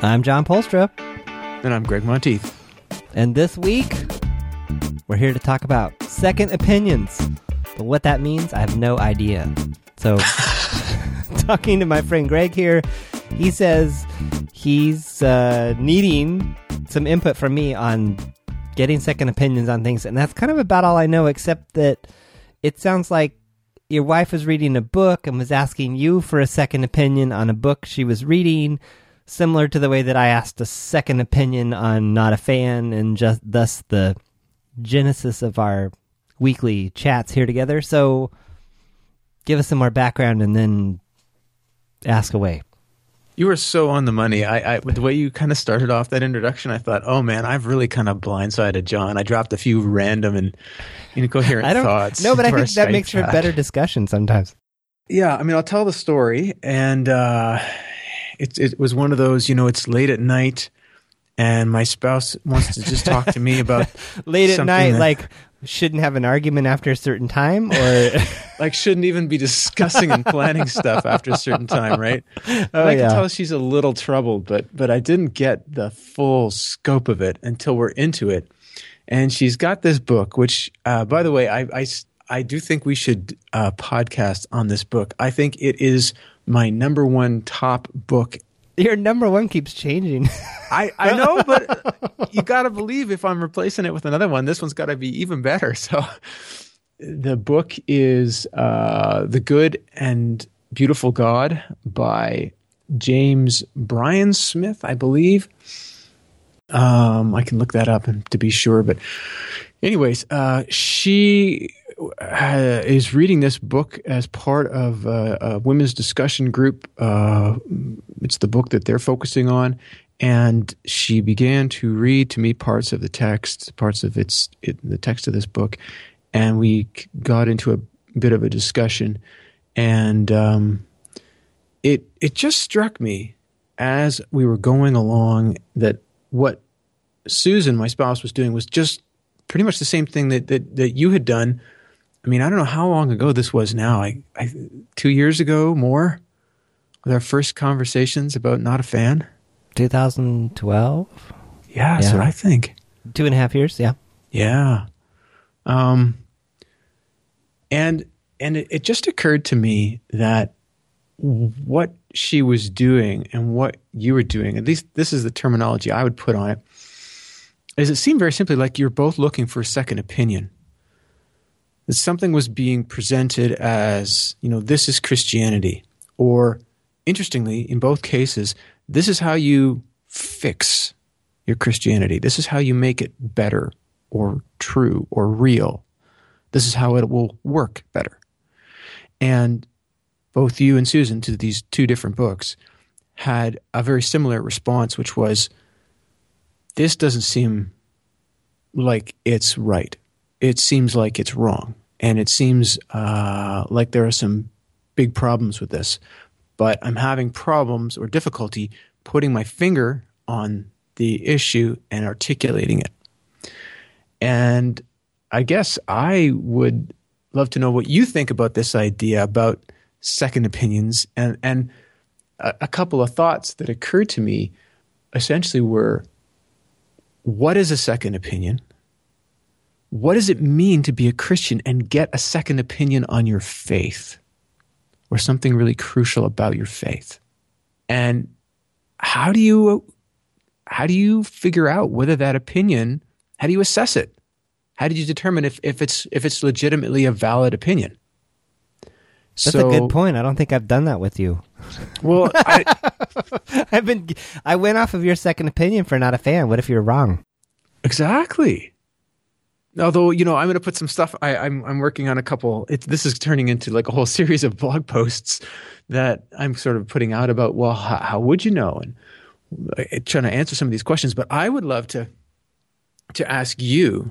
I'm John Polstra, And I'm Gregg Monteith. and this week we're here to talk about second opinions. But what that means, I have no idea. So, talking to my friend Gregg here, he says he's uh, needing some input from me on getting second opinions on things, and that's kind of about all I know, except that it sounds like your wife was reading a book and was asking you for a second opinion on a book she was reading, similar to the way that I asked a second opinion on Not a Fan, and just thus the genesis of our weekly chats here together. So, give us some more background and then ask away. You were so on the money. I, I the way you kind of started off that introduction, I thought, oh man, I've really kind of blindsided John. I dropped a few random and incoherent I don't thoughts. no, but I think that makes for better discussion sometimes. Yeah, I mean, I'll tell the story, and uh, it it was one of those. You know, it's late at night, and my spouse wants to just talk to me about Late at night, that- like shouldn't have an argument after a certain time, or like shouldn't even be discussing and planning stuff after a certain time, right? Oh, I yeah. can tell she's a little troubled, but but I didn't get the full scope of it until we're into it. And she's got this book, which, uh, by the way, I, I, I do think we should uh, podcast on this book. I think it is my number one top book. your number one keeps changing. I, I know, but you got to believe if I'm replacing it with another one, this one's got to be even better. So the book is uh, The Good and Beautiful God by James Bryan Smith, I believe. Um, I can look that up and- to be sure, but anyways, uh, she uh, is reading this book as part of uh, a women's discussion group. Uh, it's the book that they're focusing on, and she began to read to me parts of the text, parts of its it, the text of this book, and we got into a bit of a discussion, and um, it it just struck me as we were going along that what Susan, my spouse, was doing was just pretty much the same thing that that, that you had done. I mean, I don't know how long ago this was now. I, I two years ago, more, with our first conversations about not a fan. 2012, Yeah, that's Yeah. what I think. two and a half years. Yeah, Yeah. Um and and it, it just occurred to me that what she was doing and what you were doing, at least this is the terminology I would put on it, is it seemed very simply like you're both looking for a second opinion. That something was being presented as, you know, this is Christianity. Or interestingly, in both cases, this is how you fix your Christianity. This is how you make it better or true or real. This is how it will work better. And both you and Susan, to these two different books, had a very similar response, which was this doesn't seem like it's right. It seems like it's wrong. And it seems uh, like there are some big problems with this. But I'm having problems or difficulty putting my finger on the issue and articulating it. And I guess I would love to know what you think about this idea about second opinions and and a, a couple of thoughts that occurred to me essentially were what is a second opinion? What does it mean to be a Christian and get a second opinion on your faith or something really crucial about your faith? And how do you how do you figure out whether that opinion how do you assess it how do you determine if, if it's if it's legitimately a valid opinion that's a good point. I don't think I've done that with you. well I, I've been. I went off of your second opinion for not a fan. What if you're wrong? exactly although you know i'm going to put some stuff I, I'm, I'm working on a couple it, this is turning into like a whole series of blog posts that i'm sort of putting out about well how, how would you know and uh, trying to answer some of these questions but i would love to to ask you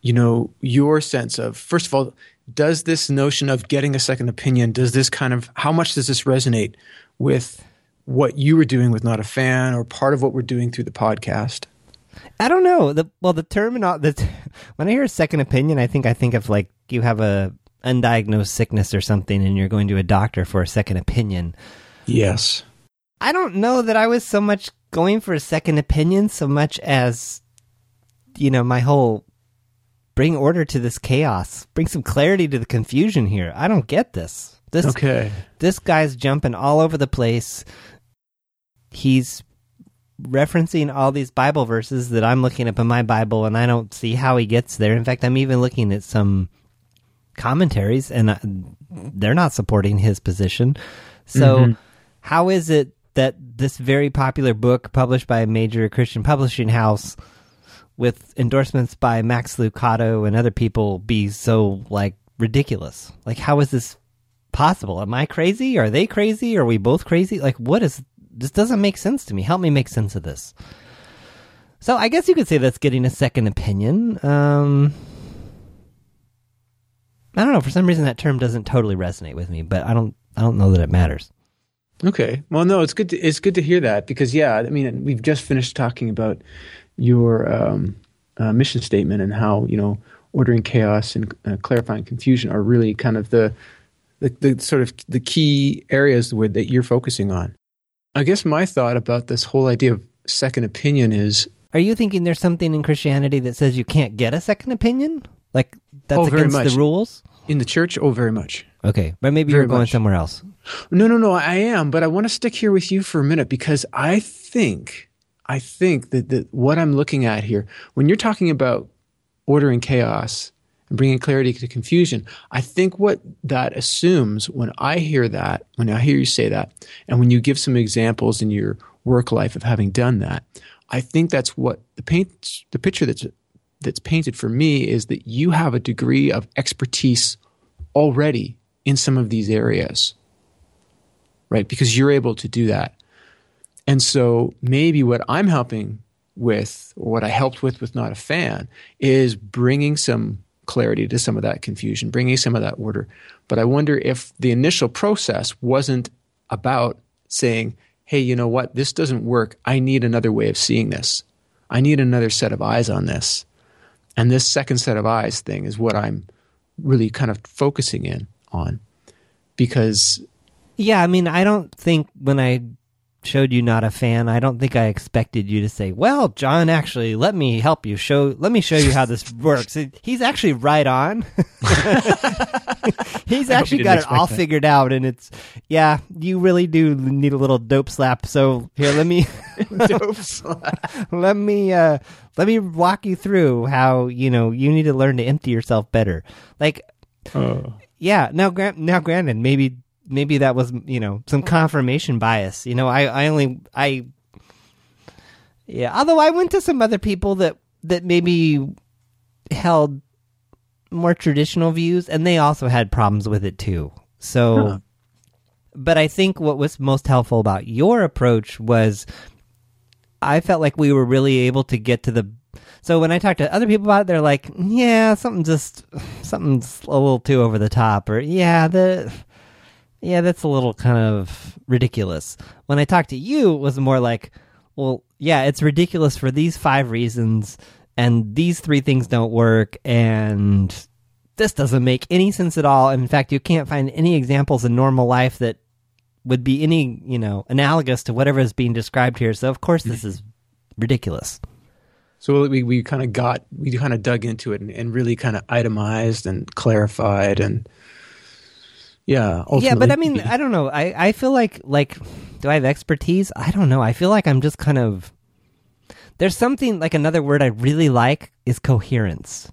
you know your sense of first of all does this notion of getting a second opinion does this kind of how much does this resonate with what you were doing with not a fan or part of what we're doing through the podcast I don't know. The well, the terminal. The when I hear a second opinion, I think I think of like you have a undiagnosed sickness or something, and you're going to a doctor for a second opinion. yes I don't know that I was so much going for a second opinion so much as you know my whole bring order to this chaos, bring some clarity to the confusion here. I don't get this. This Okay. this guy's jumping all over the place. He's referencing all these Bible verses that I'm looking up in my Bible, and I don't see how he gets there. In fact, I'm even looking at some commentaries, and they're not supporting his position. So, Mhm. how is it that this very popular book, published by a major Christian publishing house, with endorsements by Max Lucado and other people, be so like ridiculous? Like, how is this possible? Am I crazy? Are they crazy? Are we both crazy? Like, what is this? Doesn't make sense to me. Help me make sense of this. So, I guess you could say that's getting a second opinion. Um, I don't know. For some reason, that term doesn't totally resonate with me, but I don't. I don't know that it matters. Okay. Well, no, it's good. To, it's good to hear that because, yeah, I mean, we've just finished talking about your um, uh, mission statement and how you know ordering chaos and uh, clarifying confusion are really kind of the, the the sort of the key areas where, that you're focusing on. I guess my thought about this whole idea of second opinion is Are you thinking there's something in Christianity that says you can't get a second opinion? Like that's Oh, against much. the rules? in the church. Oh, very much. Okay, but maybe Very you're going much. somewhere else. No, no, no. I am, but I want to stick here with you for a minute because I think, I think that, that what I'm looking at here, when you're talking about ordering chaos and bringing clarity to confusion, I think what that assumes when I hear that, when I hear you say that, and when you give some examples in your work life of having done that, I think that's what the paint, the picture that's that's painted for me is that you have a degree of expertise already in some of these areas right? Because you're able to do that. And so maybe what I'm helping with, or what I helped with with Not a Fan, is bringing some clarity to some of that confusion, bringing some of that order. But I wonder if the initial process wasn't about saying, hey, you know what? This doesn't work. I need another way of seeing this. I need another set of eyes on this. And this second set of eyes thing is what I'm really kind of focusing in on. Because Yeah, I mean, I don't think when I showed you not a fan, I don't think I expected you to say, "Well, John, actually, let me help you show. Let me show you how this works." He's actually right on. He's actually got it all that. figured out, and it's yeah, you really do need a little dope slap. So here, let me dope slap. let me uh let me walk you through how you know you need to learn to empty yourself better. Like Oh. yeah. Now, grant now, granted, maybe maybe that was you know some mm. confirmation bias. You know, I I only I yeah. Although I went to some other people that that maybe held more traditional views, and they also had problems with it too. So. Huh. But I think what was most helpful about your approach was I felt like we were really able to get to the. So when I talk to other people about it, they're like, "Yeah, something just something's a little too over the top," or "Yeah, the yeah, that's a little kind of ridiculous." When I talked to you, it was more like, "Well, yeah, it's ridiculous for these five reasons, and these three things don't work, and this doesn't make any sense at all. And in fact, you can't find any examples in normal life that would be any, you know, analogous to whatever is being described here. So of course this is ridiculous. So we, we kind of got, we kind of dug into it and, and really kind of itemized and clarified and yeah. yeah, but I mean, I don't know. I, I feel like like do I have expertise? I don't know. I feel like I'm just kind of there's something like another word I really like is coherence.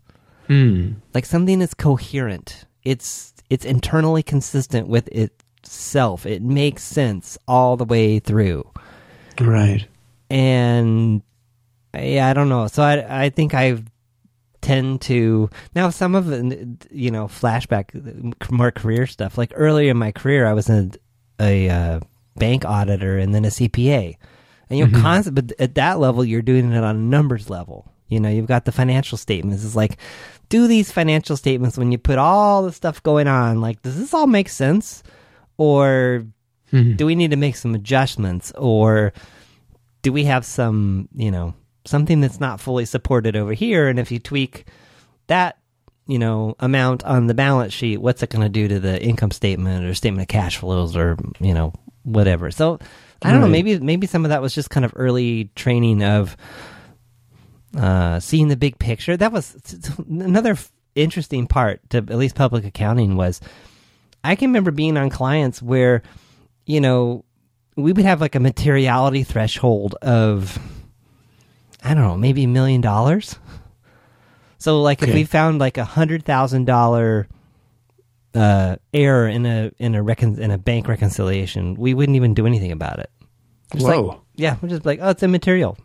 Hmm. Like something is coherent. It's it's internally consistent with itself. It makes sense all the way through. Right. and yeah, I don't know. So I I think I tend to now some of it, you know flashback more career stuff. Like earlier in my career, I was a a uh, bank auditor and then a CPA, and you know, constant. But at that level, you're doing it on a numbers level. You know, you've got the financial statements. It's like do these financial statements when you put all the stuff going on. Like, does this all make sense, or Mhm. do we need to make some adjustments or do we have some you know something that's not fully supported over here and if you tweak that you know amount on the balance sheet what's it going to do to the income statement or statement of cash flows or you know whatever. So I don't know. Maybe maybe some of that was just kind of early training of uh, seeing the big picture. That was another f- interesting part to at least public accounting was I can remember being on clients where you know we would have like a materiality threshold of I don't know maybe a million dollars. So like if we found like a hundred thousand dollar uh, error in a in a recon- in a bank reconciliation, we wouldn't even do anything about it. Just like- Whoa. yeah, we're just like, oh, it's immaterial.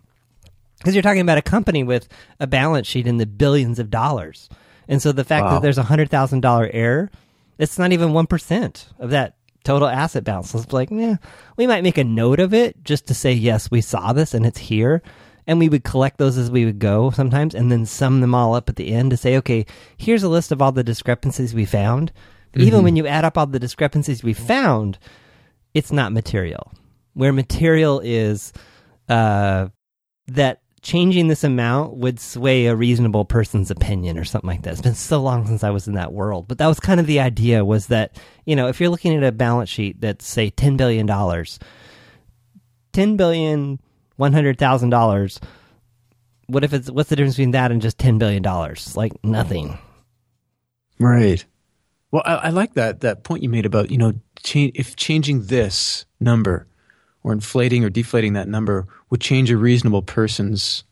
Because you're talking about a company with a balance sheet in the billions of dollars. And so the fact Wow. that there's a $100,000 error, it's not even 1% of that total asset balance. So it's like, yeah, we might make a note of it just to say, yes, we saw this and it's here. And we would collect those as we would go sometimes and then sum them all up at the end to say, okay, here's a list of all the discrepancies we found. Even when you add up all the discrepancies we found, it's not material. Where material is uh, that changing this amount would sway a reasonable person's opinion or something like that. It's been so long since I was in that world, but that was kind of the idea was that you know if you're looking at a balance sheet that's say ten billion dollars, ten billion one hundred thousand dollars. What if it's what's the difference between that and just ten billion dollars? Like nothing. Right. Well, I, I like that that point you made about you know cha- if changing this number or inflating or deflating that number would change a reasonable person's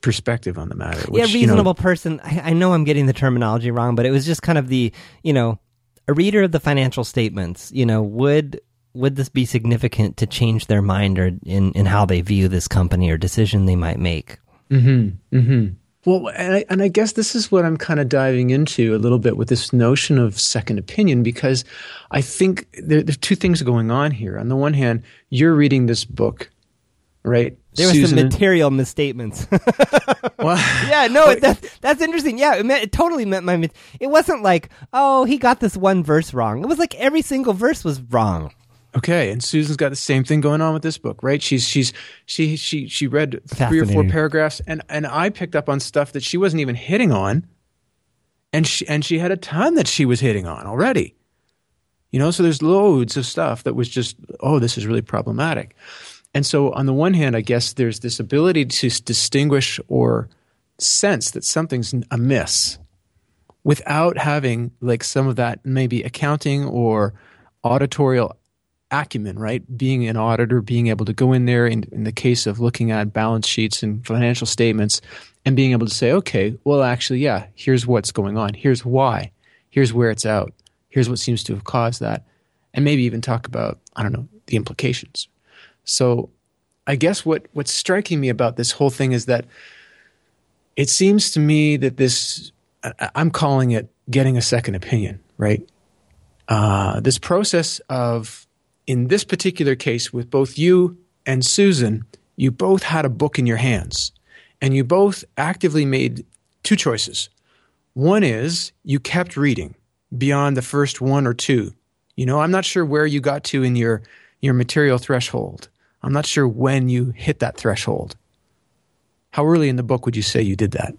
perspective on the matter. Which, yeah, you know, reasonable person. I, I know I'm getting the terminology wrong, but it was just kind of the you know a reader of the financial statements. You know, would would this be significant to change their mind or in in how they view this company or decision they might make? Mm-hmm. Mm-hmm. Well, and I, and I guess this is what I'm kind of diving into a little bit with this notion of second opinion, because I think there, are two things going on here. On the one hand, you're reading this book, right? There were some material misstatements. Well, yeah, no, that's that's interesting. Yeah, it, meant, it totally meant my. It wasn't like, oh, he got this one verse wrong. It was like every single verse was wrong. Okay, and Susan's got the same thing going on with this book, right? She's she's she she she read three or four paragraphs, and and I picked up on stuff that she wasn't even hitting on, and she and she had a ton that she was hitting on already. You know, so there's loads of stuff that was just, oh, this is really problematic. And so, on the one hand, I guess there's this ability to distinguish or sense that something's amiss without having like some of that maybe accounting or auditorial acumen, right? Being an auditor, being able to go in there in, in the case of looking at balance sheets and financial statements and being able to say, okay, well, actually, yeah, here's what's going on. Here's why. Here's where it's out. Here's what seems to have caused that. And maybe even talk about, I don't know, the implications. So I guess what, what's striking me about this whole thing is that it seems to me that this, I'm calling it getting a second opinion, right? Uh, this process of, in this particular case, with both you and Susan, you both had a book in your hands and you both actively made two choices. One is you kept reading beyond the first one or two. You know, I'm not sure where you got to in your, your material threshold. I'm not sure when you hit that threshold. How early in the book would you say you did that?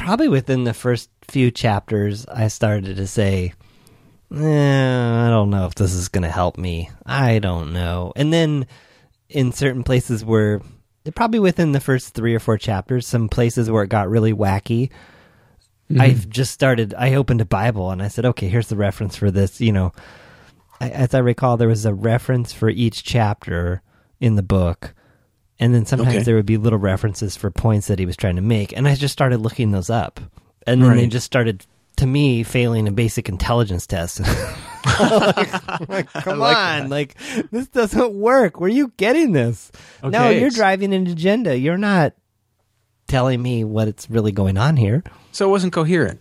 probably within the first few chapters, I started to say, eh, I don't know if this is going to help me. I don't know. And then in certain places where, probably within the first three or four chapters, some places where it got really wacky, I've just started, I opened a Bible and I said, okay, here's the reference for this. You know, I, as I recall, there was a reference for each chapter in the book. And then sometimes Okay. there would be little references for points that he was trying to make. And I just started looking those up. And then they just started, to me, failing a basic intelligence test. like, like, come like on. that. Like, this doesn't work. Where are you getting this? No, you're driving an agenda. You're not telling me what it's really going on here. So it wasn't coherent.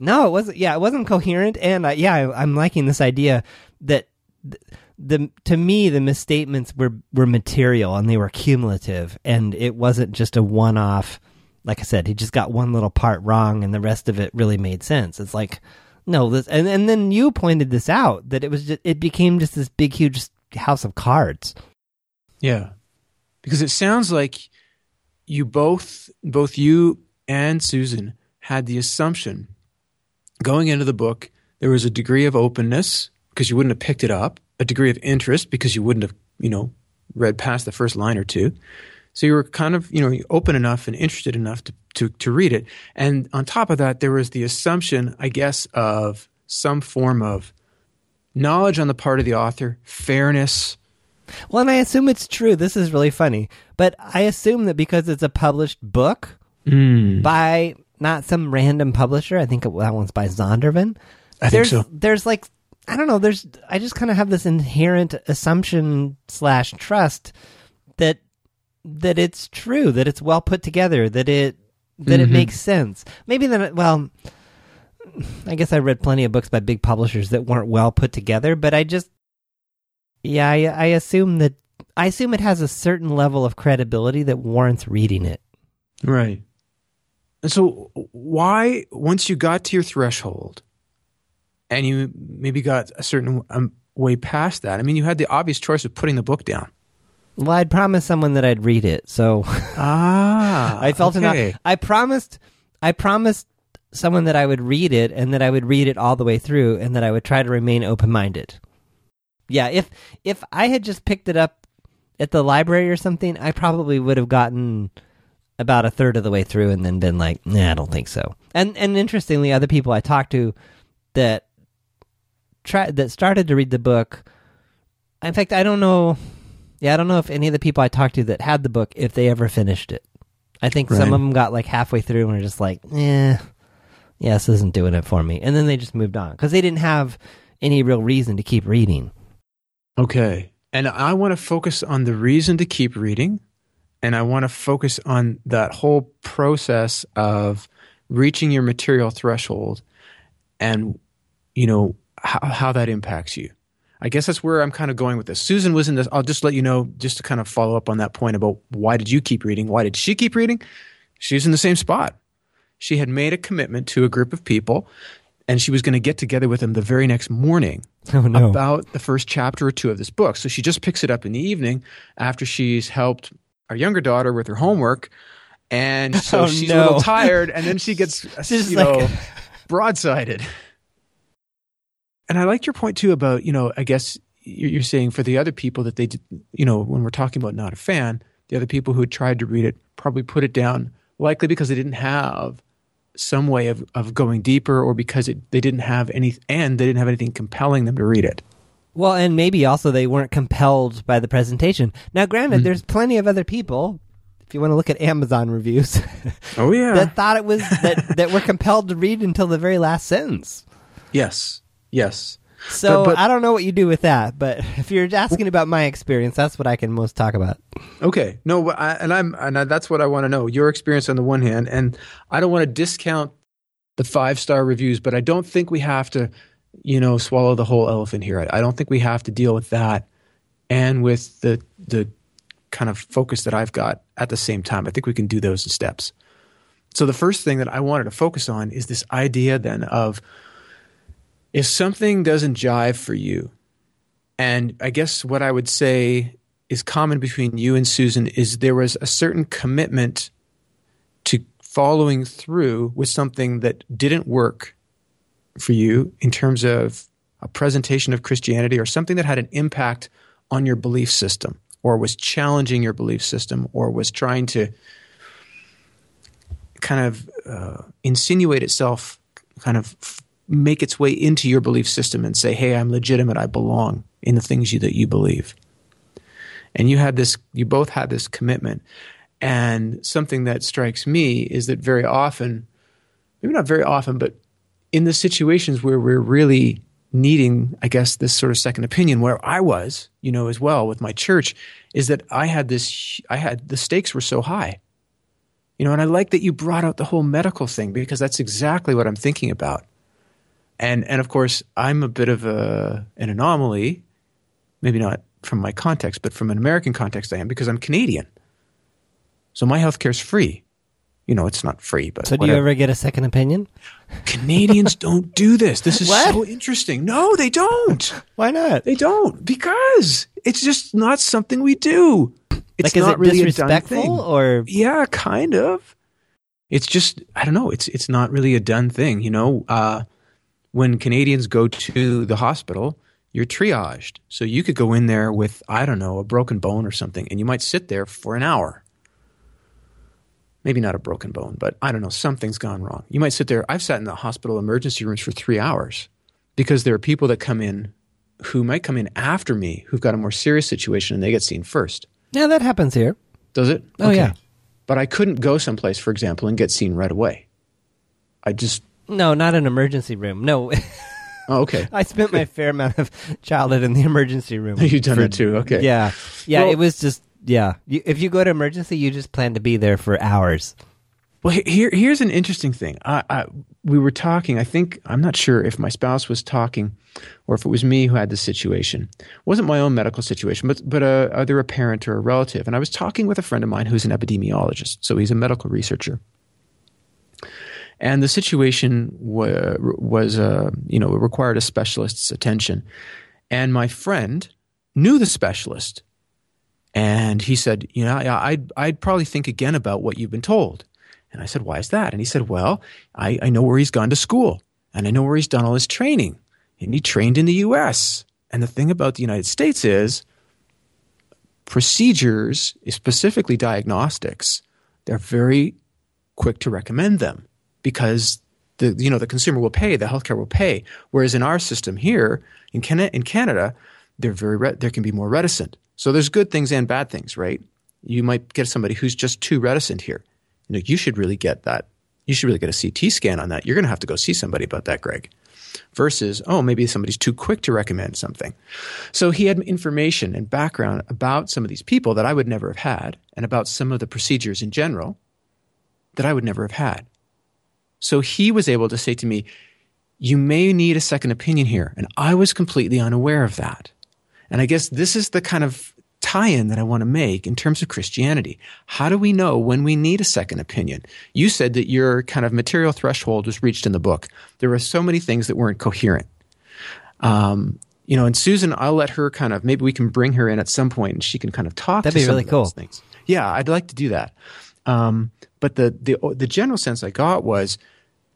No, it wasn't. Yeah, it wasn't coherent, and uh, yeah, I, I'm liking this idea that th- the to me the misstatements were were material and they were cumulative, and it wasn't just a one off. Like I said, he just got one little part wrong, and the rest of it really made sense. It's like no, this, and and then you pointed this out that it was just it became just this big huge house of cards. Yeah. Because it sounds like you both, both you and Susan, had the assumption going into the book there was a degree of openness because you wouldn't have picked it up a degree of interest because you wouldn't have, you know, read past the first line or two. So you were kind of, you know, open enough and interested enough to, to, to read it. And on top of that, there was the assumption, I guess, of some form of knowledge on the part of the author, fairness. Well, and I assume it's true. This is really funny. But I assume that because it's a published book Mm. by not some random publisher, I think that one's by Zondervan. I think there's, so. There's like, I don't know, there's, I just kind of have this inherent assumption slash trust that, that it's true, that it's well put together, that it, that it Mhm. makes sense. Maybe that well, I guess I read plenty of books by big publishers that weren't well put together, but I just, yeah, I, I assume that, I assume it has a certain level of credibility that warrants reading it. Right. And so, why, once you got to your threshold and you maybe got a certain um, way past that, I mean, you had the obvious choice of putting the book down. Well, I'd promised someone that I'd read it, so Ah. I felt okay. enough. I promised, I promised someone that I would read it and that I would read it all the way through and that I would try to remain open minded. Yeah, if if I had just picked it up at the library or something, I probably would have gotten about a third of the way through and then been like, "Nah, I don't think so." And and interestingly, other people I talked to that tried that started to read the book. In fact, I don't know. Yeah, I don't know if any of the people I talked to that had the book if they ever finished it. I think some of them got like halfway through and were just like, "Eh, yeah, this isn't doing it for me," and then they just moved on because they didn't have any real reason to keep reading. Okay. And I want to focus on the reason to keep reading. And I want to focus on that whole process of reaching your material threshold and, you know, how, how that impacts you. I guess that's where I'm kind of going with this. Susan was in this. I'll just let you know, just to kind of follow up on that point about why did you keep reading? Why did she keep reading? She was in the same spot. She had made a commitment to a group of people and she was going to get together with them the very next morning Oh no! about the first chapter or two of this book. So she just picks it up in the evening after she's helped our younger daughter with her homework. And so Oh, she's no. a little tired, and then she gets, you like- know, broadsided. And I liked your point too about, you know, I guess you- you're saying for the other people that they, did, you know, when we're talking about not a fan, the other people who had tried to read it probably put it down, likely because they didn't have some way of, of going deeper or because it, they didn't have any, and they didn't have anything compelling them to read it. Well, and maybe also they weren't compelled by the presentation. Now, granted, Mm-hmm. there's plenty of other people. If you want to look at Amazon reviews, Oh, yeah. that thought it was that that were compelled to read until the very last sentence. Yes. Yes. So But- but- I don't know what you do with that, but if you're asking about my experience, that's what I can most talk about. Okay. No, but I, and I'm and I, that's what I want to know. Your experience on the one hand, and I don't want to discount the five star reviews, but I don't think we have to, you know, swallow the whole elephant here. I, I don't think we have to deal with that and with the the kind of focus that I've got at the same time. I think we can do those in steps. So the first thing that I wanted to focus on is this idea then of if something doesn't jive for you, and I guess what I would say is common between you and Susan is there was a certain commitment to following through with something that didn't work for you in terms of a presentation of Christianity or something that had an impact on your belief system or was challenging your belief system or was trying to kind of uh, insinuate itself, kind of make its way into your belief system and say, "Hey, I'm legitimate. I belong in the things you, that you believe." And you had this. You both had this commitment. And something that strikes me is that very often, maybe not very often, but in the situations where we're really needing, I guess, this sort of second opinion, where I was, you know, as well with my church, is that I had this. I had the stakes were so high. You know, and I like that you brought out the whole medical thing because that's exactly what I'm thinking about. And and of course, I'm a bit of a an anomaly, maybe not from my context, but from an American context, I am because I'm Canadian. So my healthcare is free. You know, it's not free, but So, do you ever get a second opinion? Canadians don't do this. This is What? so interesting. No, they don't. Why not? They don't because it's just not something we do. It's like, is not it really a done thing. or? Yeah, kind of. It's just I don't know. It's it's not really a done thing. You know, uh, when Canadians go to the hospital, you're triaged. So you could go in there with, I don't know, a broken bone or something, and you might sit there for an hour. Maybe not a broken bone, but I don't know, something's gone wrong. You might sit there. I've sat in the hospital emergency rooms for three hours because there are people that come in who might come in after me who've got a more serious situation and they get seen first. Yeah, that happens here. Does it? Oh, yeah. But I couldn't go someplace, for example, and get seen right away. I just, No, not an emergency room. No. oh, okay. I spent my fair amount of childhood in the emergency room. You've done For- it too. Okay. Yeah. Yeah, Well- it was just yeah. You, if you go to emergency, you just plan to be there for hours. Well, here, here's an interesting thing. I, I, we were talking. I think I'm not sure if my spouse was talking, or if it was me who had the situation. It wasn't my own medical situation, but but uh, either a parent or a relative. And I was talking with a friend of mine who's an epidemiologist, so he's a medical researcher. And the situation wa- was, uh, you know, required a specialist's attention. And my friend knew the specialist, and he said, you know, I'd I'd probably think again about what you've been told. And I said, why is that? And he said, well, I, I know where he's gone to school and I know where he's done all his training. And he trained in the US. And the thing about the United States is procedures, specifically diagnostics, they're very quick to recommend them because the you know the consumer will pay, the healthcare will pay. Whereas in our system here in Canada, in Canada they're very re- there can be more reticent. So there's good things and bad things, right? You might get somebody who's just too reticent here. You know, you should really get that. You should really get a CT scan on that. You're going to have to go see somebody about that, Gregg. Versus, oh, maybe somebody's too quick to recommend something. So he had information and background about some of these people that I would never have had, and about some of the procedures in general that I would never have had. So he was able to say to me, You may need a second opinion here. And I was completely unaware of that. And I guess this is the kind of tie in that I want to make in terms of Christianity. How do we know when we need a second opinion? You said that your kind of material threshold was reached in the book. There were so many things that weren't coherent. Um, you know, and Susan, I'll let her kind of maybe we can bring her in at some point and she can kind of talk. That'd be really cool. Things. Yeah, I'd like to do that. Um, but the the the general sense I got was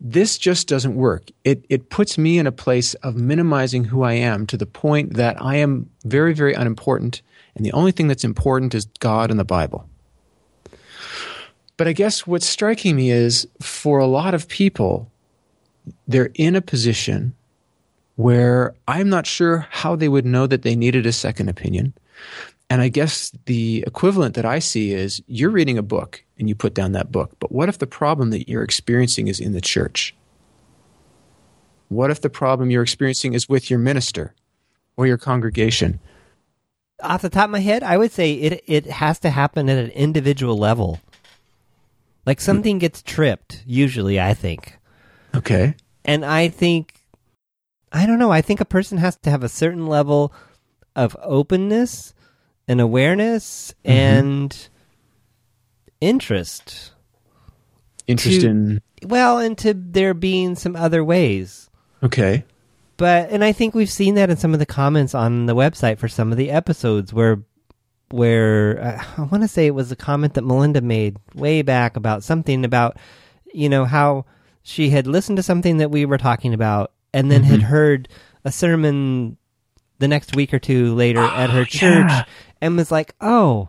this just doesn't work. It it puts me in a place of minimizing who I am to the point that I am very very unimportant, and the only thing that's important is God and the Bible. But I guess what's striking me is for a lot of people, they're in a position where I'm not sure how they would know that they needed a second opinion. And I guess the equivalent that I see is you're reading a book and you put down that book. But what if the problem that you're experiencing is in the church? What if the problem you're experiencing is with your minister or your congregation? Off the top of my head, I would say it it has to happen at an individual level. Like hmm. something gets tripped, usually, I think. Okay. And I think I don't know, I think a person has to have a certain level of openness and awareness mm-hmm. and interest. Interest To- in. Well, into there being some other ways. Okay. But and I think we've seen that in some of the comments on the website for some of the episodes where where uh, I want to say it was a comment that Melinda made way back about something about you know how she had listened to something that we were talking about and then had heard a sermon the next week or two later at her church yeah. and was like, "Oh,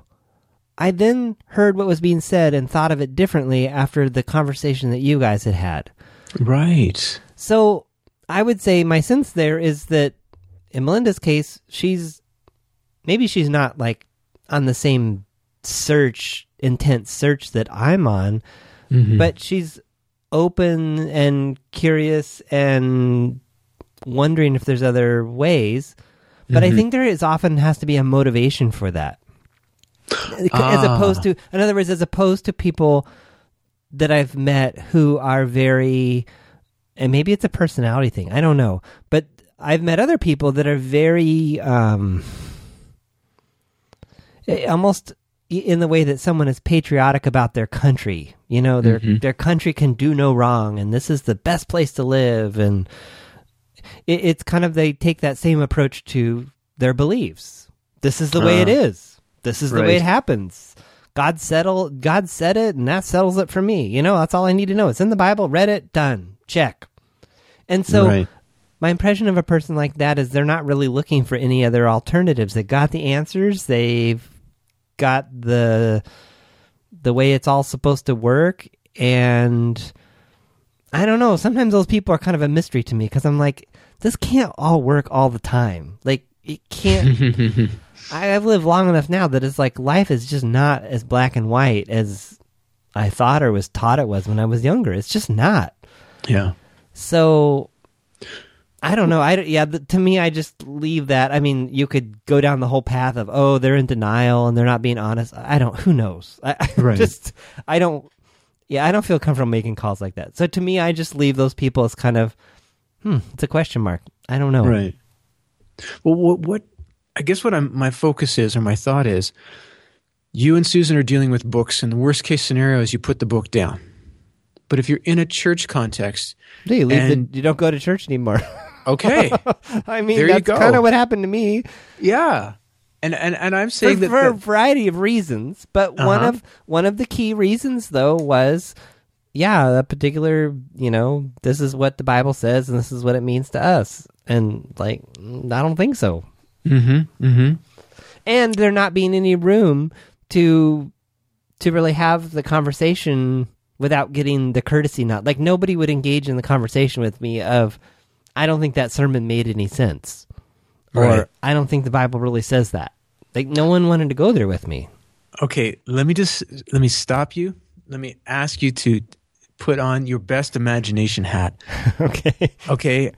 I then heard what was being said and thought of it differently after the conversation that you guys had had." Right. So I would say my sense there is that in Melinda's case, she's maybe she's not like on the same search, intense search that I'm on, mm-hmm. but she's open and curious and wondering if there's other ways. But I mm-hmm. think there is often has to be a motivation for that. As Ah. opposed to, in other words, as opposed to people that I've met who are very, and maybe it's a personality thing. I don't know, but I've met other people that are very, um, eh, almost in the way that someone is patriotic about their country. You know, their their country can do no wrong, and this is the best place to live. And it, it's kind of they take that same approach to their beliefs. This is the way it Ah. is. This is the way it happens. God settle. God said it, and that settles it for me. You know, that's all I need to know. It's in the Bible. Read it. Done. Check. And so right. my impression of a person like that is they're not really looking for any other alternatives. They got the answers. They've got the the way it's all supposed to work, and I don't know. Sometimes those people are kind of a mystery to me because I'm like, this can't all work all the time. Like it can't. I've lived long enough now that it's like life is just not as black and white as I thought or was taught it was when I was younger. It's just not. Yeah. So I don't know. I don't- yeah. The, to me, I just leave that. I mean, you could go down the whole path of oh, they're in denial and they're not being honest. I don't. Who knows? I, I Right. just I don't. Yeah, I don't feel comfortable making calls like that. So to me, I just leave those people as kind of hmm. It's a question mark. I don't know. Right. Well, what, what I guess what I'm, my focus is, or my thought is, you and Susan are dealing with books, and the worst case scenario is you put the book down. But if you're in a church context, Do you leave? And- the, you don't go to church anymore. okay, I mean, There that's kind of what happened to me. yeah, and and and I'm for, saying that, for a variety of reasons. But one Uh-huh. of one of the key reasons, though, was yeah, a particular you know this is what the Bible says and this is what it means to us, and like I don't think so. Mhm, mhm. And there not being any room to to really have the conversation without getting the courtesy nod. Like nobody would engage in the conversation with me of I don't think that sermon made any sense. Or I don't think the Bible really says that. Like no one wanted to go there with me. Okay, let me just let me stop you. Let me ask you to put on your best imagination hat. okay. Okay,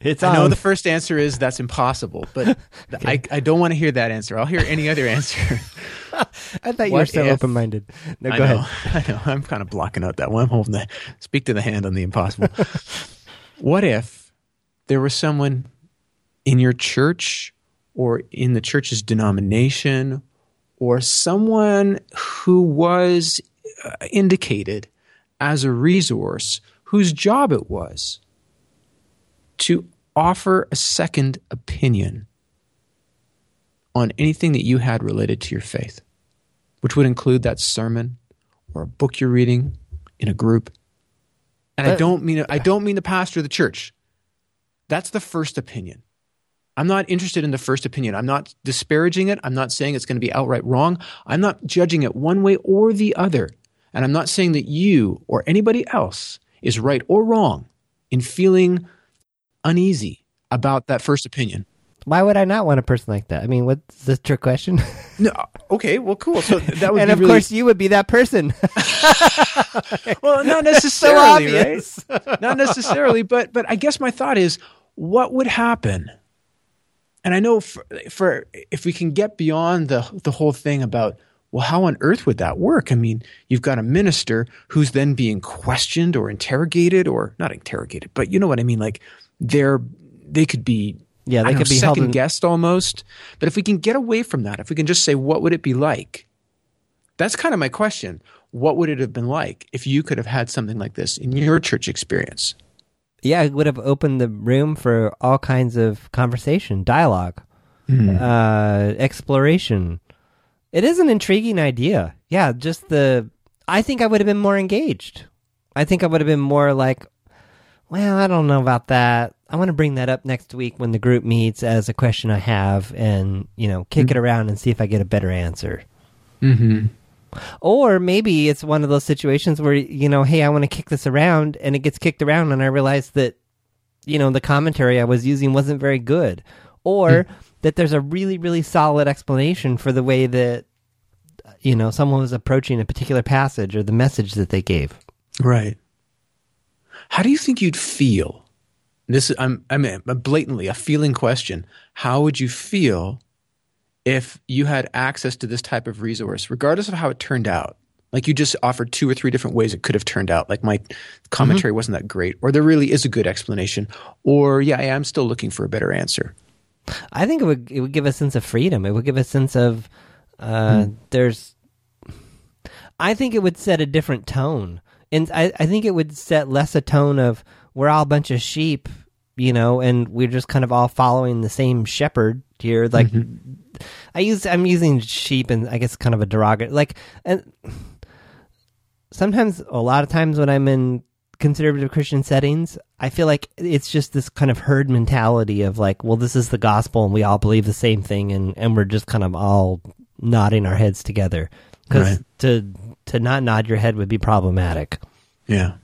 It's I know on. the first answer is that's impossible, but I, I don't want to hear that answer. I'll hear any other answer. I thought you were so open minded. No, I go know, ahead. I know. I'm kind of blocking out that one. I'm holding the speak to the hand on the impossible. what if there was someone in your church or in the church's denomination or someone who was uh, indicated as a resource whose job it was to offer a second opinion on anything that you had related to your faith, which would include that sermon or a book you're reading in a group. And I don't mean I don't mean the pastor of the church. That's the first opinion. I'm not interested in the first opinion. I'm not disparaging it. I'm not saying it's going to be outright wrong. I'm not judging it one way or the other. And I'm not saying that you or anybody else is right or wrong in feeling uneasy about that first opinion. Why would I not want a person like that? I mean, what's the trick question? No, uh, okay, well, cool. So that would and of really, course, you would be that person. well, not so necessarily, right? Not necessarily, but but I guess my thought is, what would happen? And I know for, for if we can get beyond the the whole thing about well, how on earth would that work? I mean, you've got a minister who's then being questioned or interrogated, or not interrogated, but you know what I mean. Like they're they could be Yeah, they could know, be second in- guessed almost. But if we can get away from that, if we can just say, what would it be like? That's kind of my question. What would it have been like if you could have had something like this in your church experience? yeah, it would have opened the room for all kinds of conversation, dialogue, uh, exploration. It is an intriguing idea. Yeah, just the. I think I would have been more engaged. I think I would have been more like, well, I don't know about that. I want to bring that up next week when the group meets as a question I have and, you know, kick it around and see if I get a better answer. Mm-hmm. Or maybe it's one of those situations where, you know, hey, I want to kick this around and it gets kicked around and I realize that, you know, the commentary I was using wasn't very good. Or that there's a really, really solid explanation for the way that, you know, someone was approaching a particular passage or the message that they gave. Right. How do you think you'd feel? This is, I'm I mean blatantly a feeling question. How would you feel if you had access to this type of resource, regardless of how it turned out? Like you just offered two or three different ways it could have turned out. Like my commentary wasn't that great, or there really is a good explanation, or yeah, yeah, I'm still looking for a better answer. I think it would it would give a sense of freedom. It would give a sense of uh, there's. I think it would set a different tone, and I, I think it would set less a tone of we're all a bunch of sheep, you know, and we're just kind of all following the same shepherd here. Like mm-hmm. I use I'm using sheep, and I guess kind of a derogatory like and sometimes a lot of times when I'm in conservative Christian settings, I feel like it's just this kind of herd mentality of like, well, this is the gospel and we all believe the same thing and, and we're just kind of all nodding our heads together. Because Right. to to not nod your head would be problematic. Yeah.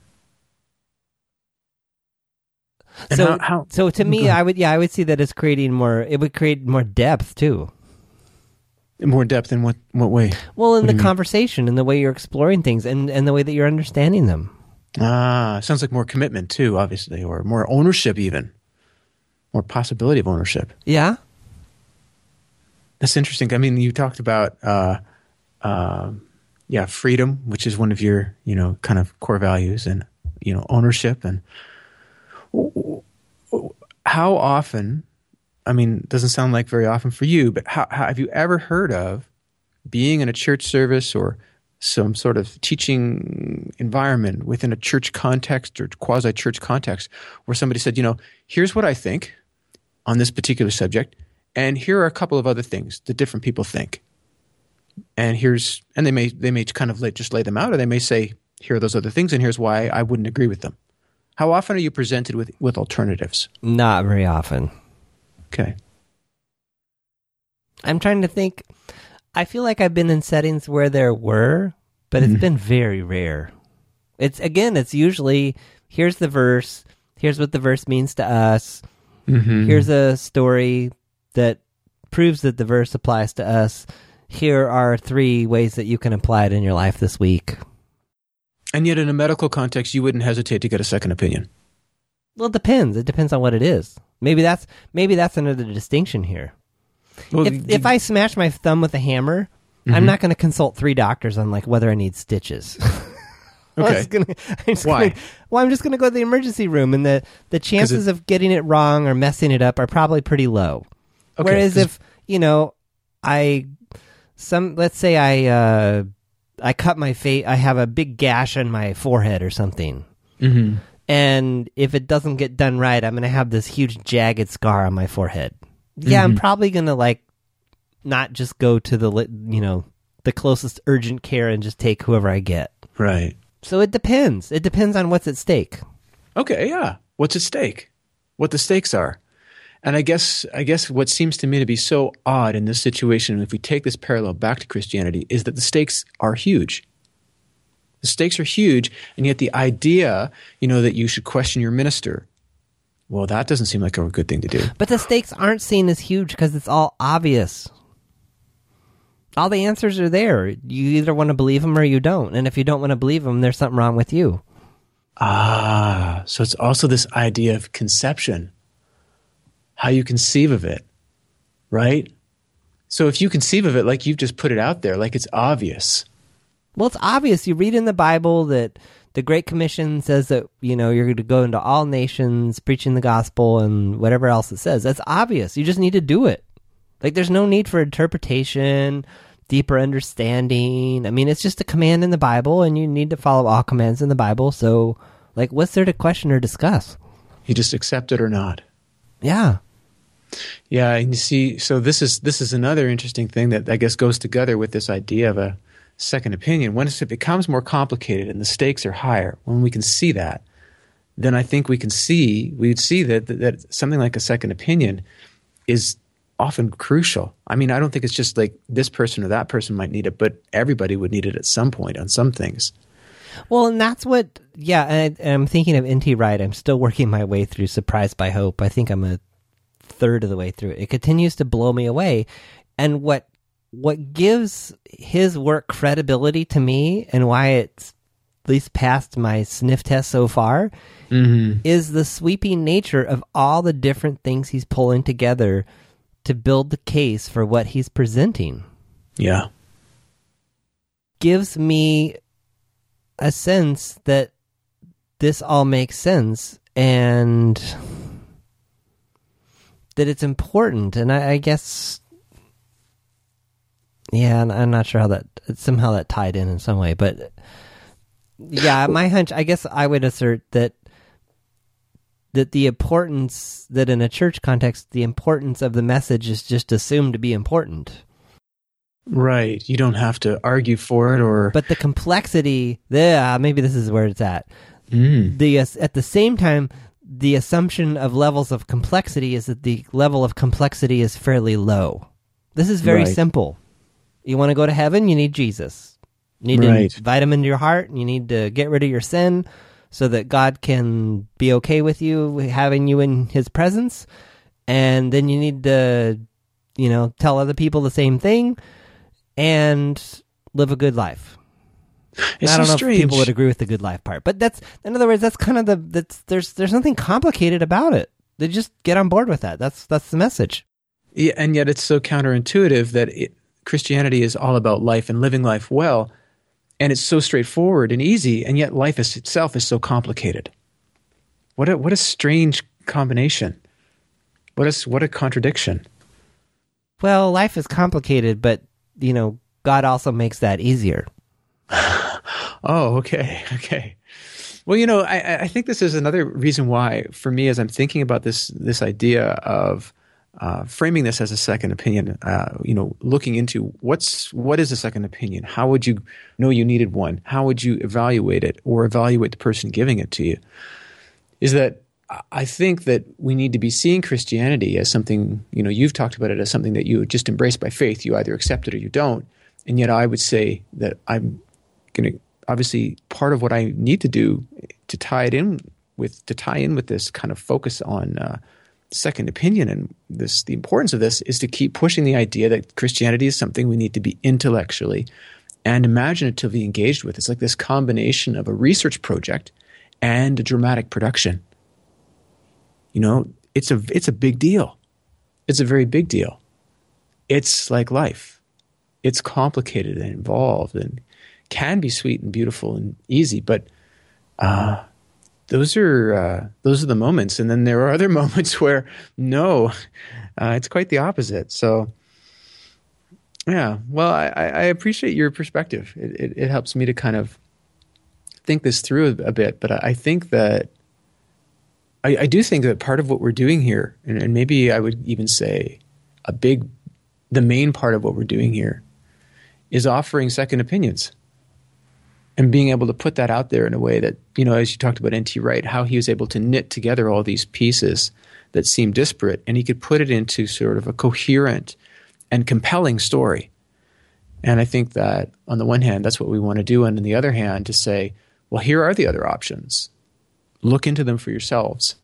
And so how, how so to me. I would yeah, I would see that as creating more. It would create more depth too. more depth in what what way? Well, in What the conversation and the way you're exploring things and and the way that you're understanding them. Ah, sounds like more commitment too, obviously, or more ownership even. More possibility of ownership. Yeah. That's interesting. I mean, you talked about, uh, uh, yeah, freedom, which is one of your, you know, kind of core values, and you know, ownership. And how often? I mean, doesn't sound like very often for you, but how, how have you ever heard of being in a church service or some sort of teaching environment within a church context or quasi church context where somebody said, you know, here's what I think on this particular subject, and here are a couple of other things that different people think. And here's and they may they may kind of just lay them out, or they may say, here are those other things, and here's why I wouldn't agree with them. How often are you presented with with alternatives? Not very often. Okay, I'm trying to think. I feel like I've been in settings where there were, but it's Mhm. been very rare. It's again, it's usually here's the verse, here's what the verse means to us. mm-hmm. Here's a story that proves that the verse applies to us. Here are three ways that you can apply it in your life this week. and yet in a medical context, you wouldn't hesitate to get a second opinion. Well, it depends. It depends on what it is. Maybe that's maybe that's another distinction here. Well, if if I smash my thumb with a hammer, I'm Mhm. not going to consult three doctors on like whether I need stitches. I'm Okay. gonna- I'm Why? gonna- well, I'm just going to go to the emergency room, and the the chances of getting it wrong or messing it up are probably pretty low. Okay, Whereas if you know, I some let's say I uh, I cut my face, I have a big gash on my forehead or something. Mhm. And if it doesn't get done right, I'm going to have this huge jagged scar on my forehead. Yeah, I'm Mhm. probably going to like not just go to the you know the closest urgent care and just take whoever I get. right. So it depends. It depends on what's at stake. Okay, yeah. What's at stake? What the stakes are. And I guess I guess what seems to me to be so odd in this situation, if we take this parallel back to Christianity, is that the stakes are huge. The stakes are huge, and yet the idea, you know, that you should question your minister, well, that doesn't seem like a good thing to do. But the stakes aren't seen as huge because it's all obvious. All the answers are there. You either want to believe them or you don't. And if you don't want to believe them, there's something wrong with you. Ah, so it's also this idea of conception, how you conceive of it, right? So if you conceive of it like you've just put it out there, like it's obvious. Well, it's obvious. You read in the Bible that the Great Commission says that, you know, you're going to go into all nations preaching the gospel and whatever else it says. That's obvious. You just need to do it. Like, there's no need for interpretation, deeper understanding. I mean, it's just a command in the Bible, and you need to follow all commands in the Bible. So, like, what's there to question or discuss? You just accept it or not. Yeah. Yeah, and you see, so this is this is another interesting thing that I guess goes together with this idea of a second opinion. Once it becomes more complicated and the stakes are higher, when we can see that, then I think we can see we'd see that that, that something like a second opinion is often crucial. I mean, I don't think it's just like this person or that person might need it, but everybody would need it at some point on some things. Well, and that's what, yeah, and I, I'm thinking of N.T. Wright. I'm still working my way through Surprised by Hope. I think I'm a third of the way through it. It continues to blow me away. And what what gives his work credibility to me and why it's at least passed my sniff test so far Mm-hmm. is the sweeping nature of all the different things he's pulling together to build the case for what he's presenting. Yeah. gives me a sense that this all makes sense and that it's important. And I, I guess, yeah, I'm not sure how that somehow that tied in in some way, but yeah, my hunch. I guess I would assert that that the importance that in a church context, the importance of the message is just assumed to be important. Right. You don't have to argue for it or but the complexity yeah maybe this is where it's at Mm. the uh, at the same time the assumption of levels of complexity is that the level of complexity is fairly low. This is very Right. simple. You want to go to heaven, you need Jesus. You need Right. to invite him into your heart, and you need to get rid of your sin so that God can be okay with you having you in his presence. And then you need to, you know, tell other people the same thing and live a good life. It's I don't so know strange. if people would agree with the good life part, but that's in other words, that's kind of the that's there's there's nothing complicated about it. They just get on board with that. That's that's the message. Yeah, and yet it's so counterintuitive that it, Christianity is all about life and living life well, and it's so straightforward and easy, and yet life is, itself is so complicated. What a what a strange combination. What a what a contradiction. Well, life is complicated, but you know, God also makes that easier. Oh, okay, okay. Well, you know, I- I, think this is another reason why, for me, as I'm thinking about this this idea of uh, framing this as a second opinion, uh, you know, looking into what's what is a second opinion? How would you know you needed one? How would you evaluate it or evaluate the person giving it to you? Is that I think that we need to be seeing Christianity as something, you know, you've talked about it as something that you just embrace by faith. You either accept it or you don't. And yet I would say that I'm going to obviously part of what I need to do to tie it in with to tie in with this kind of focus on uh, second opinion and this the importance of this is to keep pushing the idea that Christianity is something we need to be intellectually and imaginatively engaged with. It's like this combination of a research project and a dramatic production. You know, it's a it's a big deal. It's a very big deal. It's like life. It's complicated and involved and can be sweet and beautiful and easy, but uh, those are uh, those are the moments. And then there are other moments where no, uh, it's quite the opposite. So, yeah. Well, I, I appreciate your perspective. It, it, it helps me to kind of think this through a, bit. But I, I think that I, I do think that part of what we're doing here, and, and maybe I would even say a big, the main part of what we're doing here, is offering second opinions and being able to put that out there in a way that you know as you talked about nt wright how he was able to knit together all these pieces that seemed disparate and he could put it into sort of a coherent and compelling story. And i think that on the one hand that's what we want to do and on the other hand to say well here are the other options. Look into them for yourselves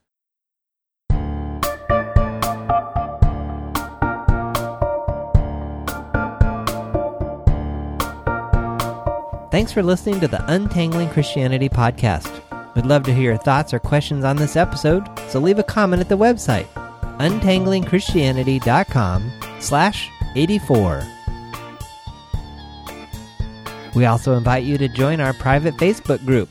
Thanks for listening to the Untangling Christianity podcast. We'd love to hear your thoughts or questions on this episode, so leave a comment at the website, untanglingchristianity.com slash 84. We also invite you to join our private Facebook group.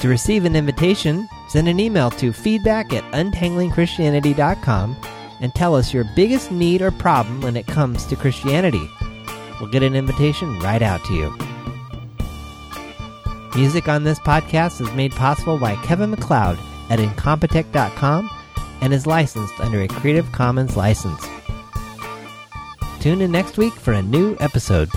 To receive an invitation, send an email to feedback at untanglingchristianity.com and tell us your biggest need or problem when it comes to Christianity. We'll get an invitation right out to you. Music on this podcast is made possible by Kevin MacLeod at Incompetech.com and is licensed under a Creative Commons license. Tune in next week for a new episode.